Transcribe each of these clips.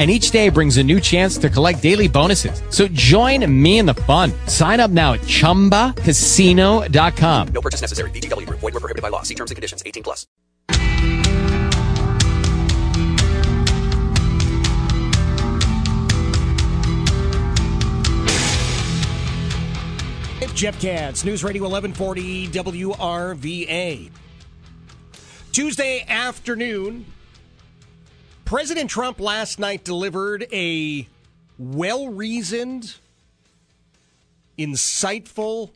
And each day brings a new chance to collect daily bonuses. So join me in the fun. Sign up now at ChumbaCasino.com. No purchase necessary. VGW Group. Void were prohibited by law. See terms and conditions. 18 plus. Jeff Katz, News Radio 1140 WRVA. Tuesday afternoon, President Trump last night delivered a well reasoned, insightful,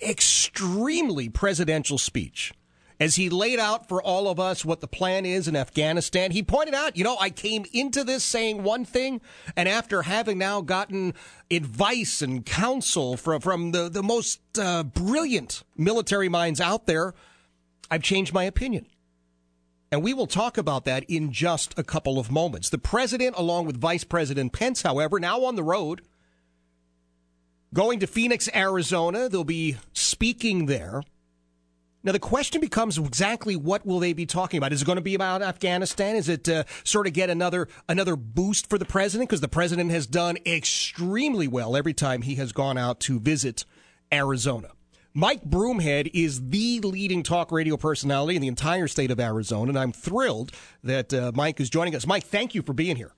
extremely presidential speech as he laid out for all of us what the plan is in Afghanistan. He pointed out, you know, I came into this saying one thing, and after having now gotten advice and counsel from, from the, the most uh, brilliant military minds out there, I've changed my opinion. And we will talk about that in just a couple of moments. The president, along with Vice President Pence, however, now on the road, going to Phoenix, Arizona. They'll be speaking there. Now the question becomes exactly what will they be talking about? Is it going to be about Afghanistan? Is it uh, sort of get another another boost for the president because the president has done extremely well every time he has gone out to visit Arizona. Mike Broomhead is the leading talk radio personality in the entire state of Arizona, and I'm thrilled that uh, Mike is joining us. Mike, thank you for being here.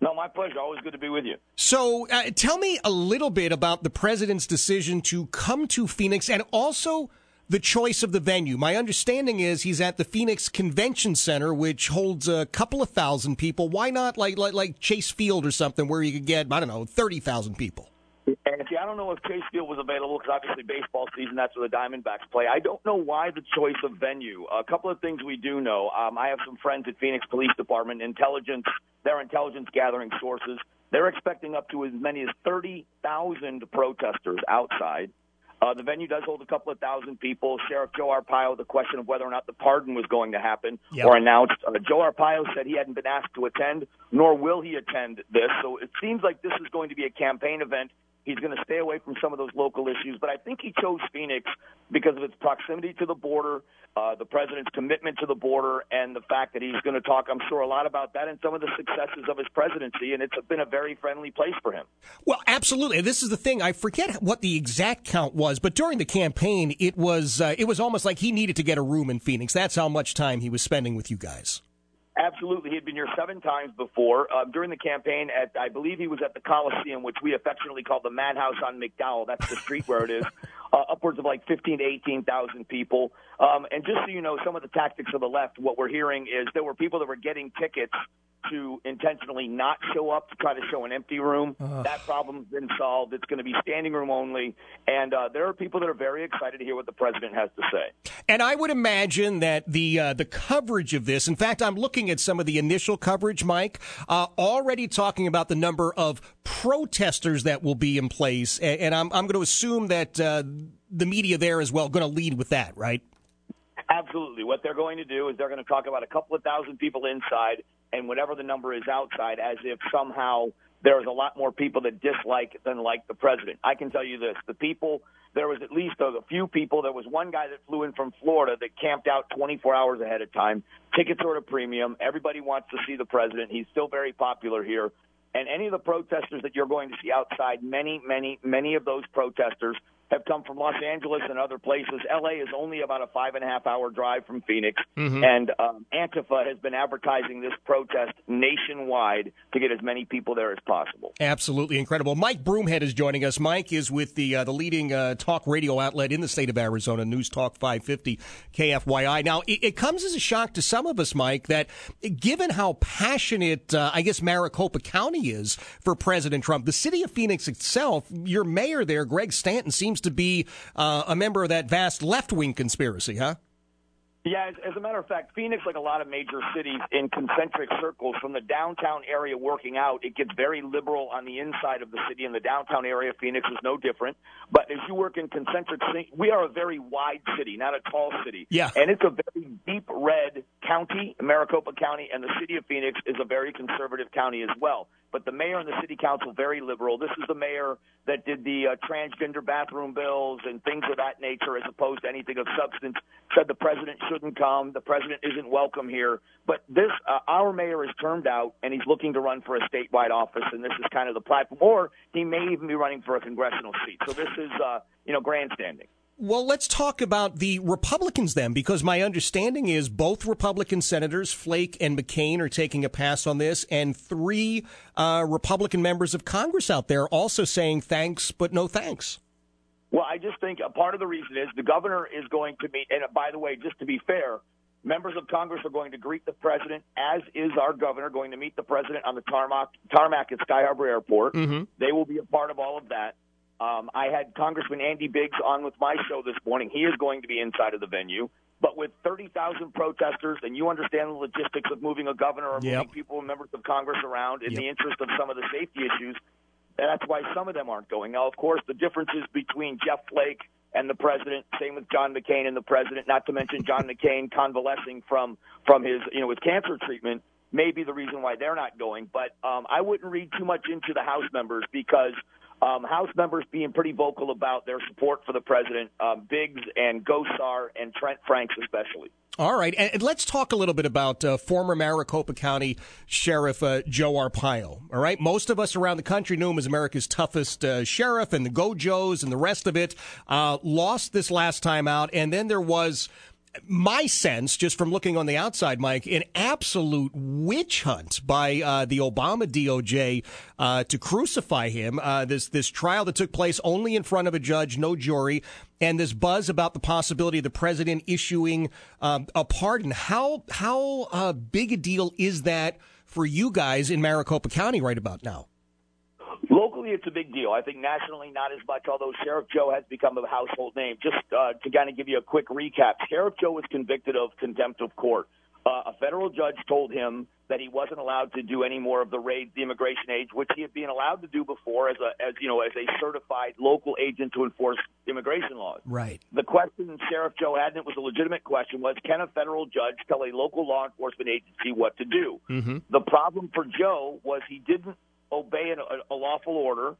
No, my pleasure. Always good to be with you. So, uh, tell me a little bit about the president's decision to come to Phoenix and also the choice of the venue. My understanding is he's at the Phoenix Convention Center, which holds a couple of thousand people. Why not like like, like Chase Field or something where you could get I don't know thirty thousand people? And see, I don't know if Chase Field was available because obviously baseball season, that's where the Diamondbacks play. I don't know why the choice of venue. A couple of things we do know. Um, I have some friends at Phoenix Police Department, intelligence, their intelligence gathering sources. They're expecting up to as many as 30,000 protesters outside. Uh, the venue does hold a couple of thousand people. Sheriff Joe Arpaio, the question of whether or not the pardon was going to happen Yep. or announced. Uh, Joe Arpaio said he hadn't been asked to attend, nor will he attend this. So it seems like this is going to be a campaign event. He's going to stay away from some of those local issues, but I think he chose Phoenix because of its proximity to the border, uh, the president's commitment to the border, and the fact that he's going to talk, I'm sure, a lot about that and some of the successes of his presidency. And it's been a very friendly place for him. Well, absolutely. This is the thing. I forget what the exact count was, but during the campaign, it was uh, it was almost like he needed to get a room in Phoenix. That's how much time he was spending with you guys. Absolutely. He had been here seven times before. Uh, during the campaign, at I believe he was at the Coliseum, which we affectionately call the Madhouse on McDowell. That's the street where it is. Uh, upwards of like 15 to 18,000 people. Um, and just so you know, some of the tactics of the left, what we're hearing is there were people that were getting tickets to intentionally not show up to try to show an empty room. That problem's been solved. It's going to be standing room only. And uh, there are people that are very excited to hear what the president has to say. And I would imagine that the uh, the coverage of this. In fact, I'm looking at some of the initial coverage, Mike, uh, already talking about the number of protesters that will be in place, and, and I'm I'm going to assume that uh, the media there as well going to lead with that, right? Absolutely. What they're going to do is they're going to talk about a couple of thousand people inside and whatever the number is outside as if somehow there is a lot more people that dislike than like the president. I can tell you this. The people, there was at least a, a few people. There was one guy that flew in from Florida that camped out 24 hours ahead of time. Tickets are at a premium. Everybody wants to see the president. He's still very popular here. And any of the protesters that you're going to see outside, many, many, many of those protesters have come from Los Angeles and other places. LA is only about a five and a half hour drive from Phoenix. And um, Antifa has been advertising this protest nationwide to get as many people there as possible. Absolutely incredible. Mike Broomhead is joining us. Mike is with the uh, the leading uh, talk radio outlet in the state of Arizona, News Talk 550 KFYI. Now, it, it comes as a shock to some of us, Mike, that given how passionate, uh, I guess, Maricopa County is for President Trump, the city of Phoenix itself, your mayor there, Greg Stanton, seems to be uh, a member of that vast left wing conspiracy, huh? Yeah, as, as a matter of fact, Phoenix, like a lot of major cities, in concentric circles from the downtown area working out, it gets very liberal on the inside of the city. In the downtown area, Phoenix is no different. But as you work in concentric, we are a very wide city, not a tall city. Yeah. And it's a very deep red county, Maricopa County, and the city of Phoenix is a very conservative county as well. But the mayor and the city council very liberal. This is the mayor that did the uh, transgender bathroom bills and things of that nature, as opposed to anything of substance. Said the president shouldn't come. The president isn't welcome here. But this, uh, our mayor is termed out, and he's looking to run for a statewide office, and this is kind of the platform. Or he may even be running for a congressional seat. So this is, uh, you know, grandstanding. Well, let's talk about the Republicans then, because my understanding is both Republican senators, Flake and McCain, are taking a pass on this, and three uh, Republican members of Congress out there also saying thanks, but no thanks. Well, I just think a part of the reason is the governor is going to meet, and by the way, just to be fair, members of Congress are going to greet the president, as is our governor going to meet the president on the tarmac, tarmac at Sky Harbor Airport. Mm-hmm. They will be a part of all of that. Um, I had Congressman Andy Biggs on with my show this morning. He is going to be inside of the venue. But with 30,000 protesters, and you understand the logistics of moving a governor or Yep. moving people and members of Congress around in Yep. the interest of some of the safety issues, that's why some of them aren't going. Now, of course, the differences between Jeff Flake and the president, same with John McCain and the president, not to mention John McCain convalescing from from his you know his cancer treatment, may be the reason why they're not going. But um, I wouldn't read too much into the House members because um, House members being pretty vocal about their support for the president, um, Biggs and Gosar and Trent Franks especially. All right, and, let's talk a little bit about uh, former Maricopa County Sheriff uh, Joe Arpaio. All right, most of us around the country knew him as America's toughest uh, sheriff, and the Gojos and the rest of it. Uh, lost this last time out, and then there was. My sense, just from looking on the outside, Mike, an absolute witch hunt by uh, the Obama DOJ uh, to crucify him. Uh, this this trial that took place only in front of a judge, no jury, and this buzz about the possibility of the president issuing um, a pardon. How how uh, big a deal is that for you guys in Maricopa County right about now? Locally, it's a big deal. I think nationally, not as much, although Sheriff Joe has become a household name. Just uh, to kind of give you a quick recap, Sheriff Joe was convicted of contempt of court. Uh, a federal judge told him that he wasn't allowed to do any more of the raids, the immigration age, which he had been allowed to do before as a, as you know, as a certified local agent to enforce immigration laws. Right. The question Sheriff Joe had, and it was a legitimate question, was can a federal judge tell a local law enforcement agency what to do? Mm-hmm. The problem for Joe was he didn't obey an, a, a lawful order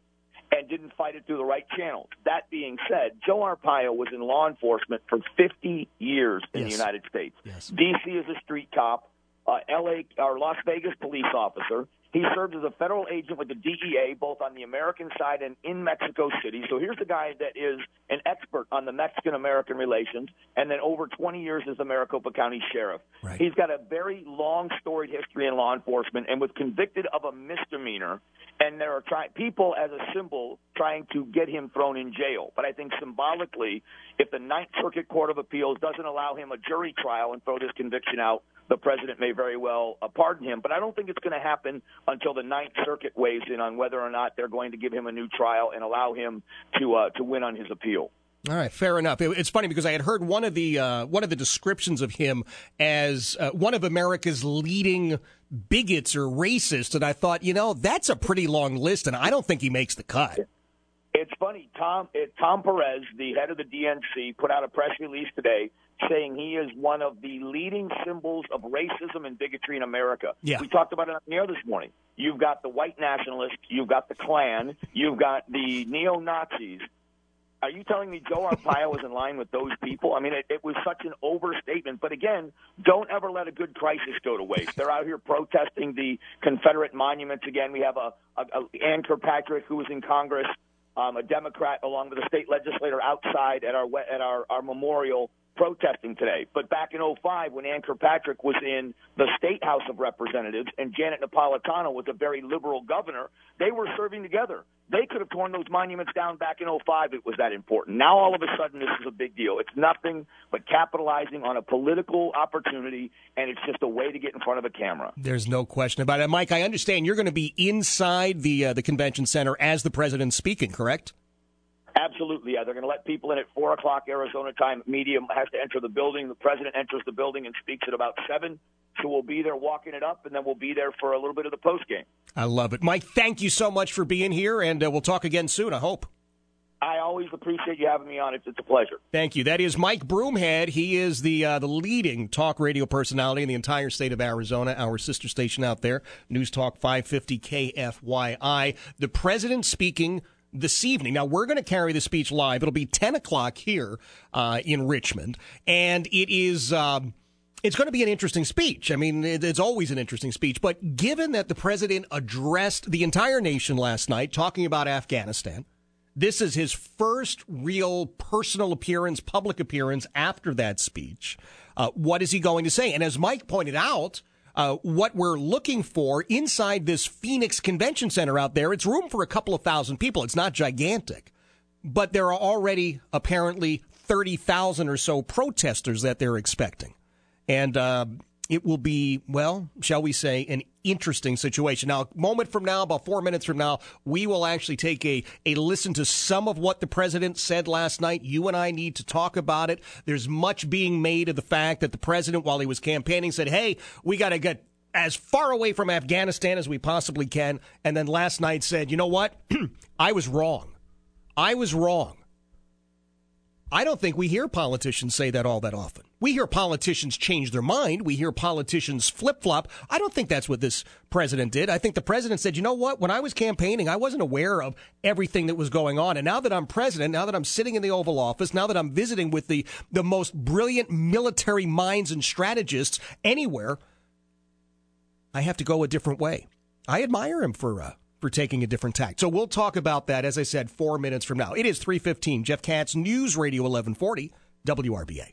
and didn't fight it through the right channels. That being said, Joe Arpaio was in law enforcement for 50 years in the United States. Yes. D.C. is a street cop, uh, L.A. or Las Vegas police officer. He served as a federal agent with the DEA, both on the American side and in Mexico City. So here's a guy that is an expert on the Mexican American relations, and then over 20 years as the Maricopa County Sheriff. Right. He's got a very long storied history in law enforcement and was convicted of a misdemeanor. And there are try- people as a symbol trying to get him thrown in jail. But I think symbolically, if the Ninth Circuit Court of Appeals doesn't allow him a jury trial and throw this conviction out, the president may very well uh, pardon him. But I don't think it's going to happen until the Ninth Circuit weighs in on whether or not they're going to give him a new trial and allow him to uh, to win on his appeal. All right, fair enough. It- it's funny because I had heard one of the uh, one of the descriptions of him as uh, one of America's leading bigots or racists, and I thought, you know, that's a pretty long list, and I don't think he makes the cut. It's funny. Tom it, Tom Perez, the head of the DNC, put out a press release today saying he is one of the leading symbols of racism and bigotry in America. Yeah. We talked about it on the air this morning. You've got the white nationalists, you've got the Klan, you've got the neo Nazis. Are you telling me Joe Arpaio was in line with those people? I mean, it, it was such an overstatement. But again, don't ever let a good crisis go to waste. They're out here protesting the Confederate monuments again. We have a, a, a Ann Kirkpatrick who was in Congress, um, a Democrat, along with a state legislator outside at our at our, our memorial protesting today. But back in '05, when Ann Kirkpatrick was in the state House of Representatives and Janet Napolitano was a very liberal governor, they were serving together. They could have torn those monuments down back in '05. It was that important. Now all of a sudden this is a big deal. It's nothing but capitalizing on a political opportunity, and it's just a way to get in front of a camera. There's no question about it, Mike. I understand you're going to be inside the uh, the convention center as the president's speaking, correct? Absolutely, yeah. They're going to let people in at four o'clock Arizona time. Media has to enter the building. The president enters the building and speaks at about seven. So we'll be there walking it up, and then we'll be there for a little bit of the post game. I love it, Mike. Thank you so much for being here, and uh, we'll talk again soon. I hope. I always appreciate you having me on. It's, it's a pleasure. Thank you. That is Mike Broomhead. He is the uh, the leading talk radio personality in the entire state of Arizona. Our sister station out there, News Talk 550 KFYI. The president speaking this evening. Now we're going to carry the speech live. It'll be 10 o'clock here uh, in Richmond, and it is. Um, it's going to be an interesting speech. I mean, it's always an interesting speech. But given that the president addressed the entire nation last night talking about Afghanistan, this is his first real personal appearance, public appearance after that speech. Uh, what is he going to say? And as Mike pointed out, uh, what we're looking for inside this Phoenix Convention Center out there, it's room for a couple of thousand people. It's not gigantic, but there are already apparently 30,000 or so protesters that they're expecting. And, uh, it will be, well, shall we say, an interesting situation. Now, a moment from now, about four minutes from now, we will actually take a, a listen to some of what the president said last night. You and I need to talk about it. There's much being made of the fact that the president, while he was campaigning, said, hey, we got to get as far away from Afghanistan as we possibly can. And then last night said, you know what? I was wrong. I was wrong. I don't think we hear politicians say that all that often. We hear politicians change their mind. We hear politicians flip flop. I don't think that's what this president did. I think the president said, you know what? When I was campaigning, I wasn't aware of everything that was going on. And now that I'm president, now that I'm sitting in the Oval Office, now that I'm visiting with the, the most brilliant military minds and strategists anywhere, I have to go a different way. I admire him for uh, for taking a different tack. So we'll talk about that, as I said, four minutes from now. It is 315. Jeff Katz, News Radio 1140, WRVA.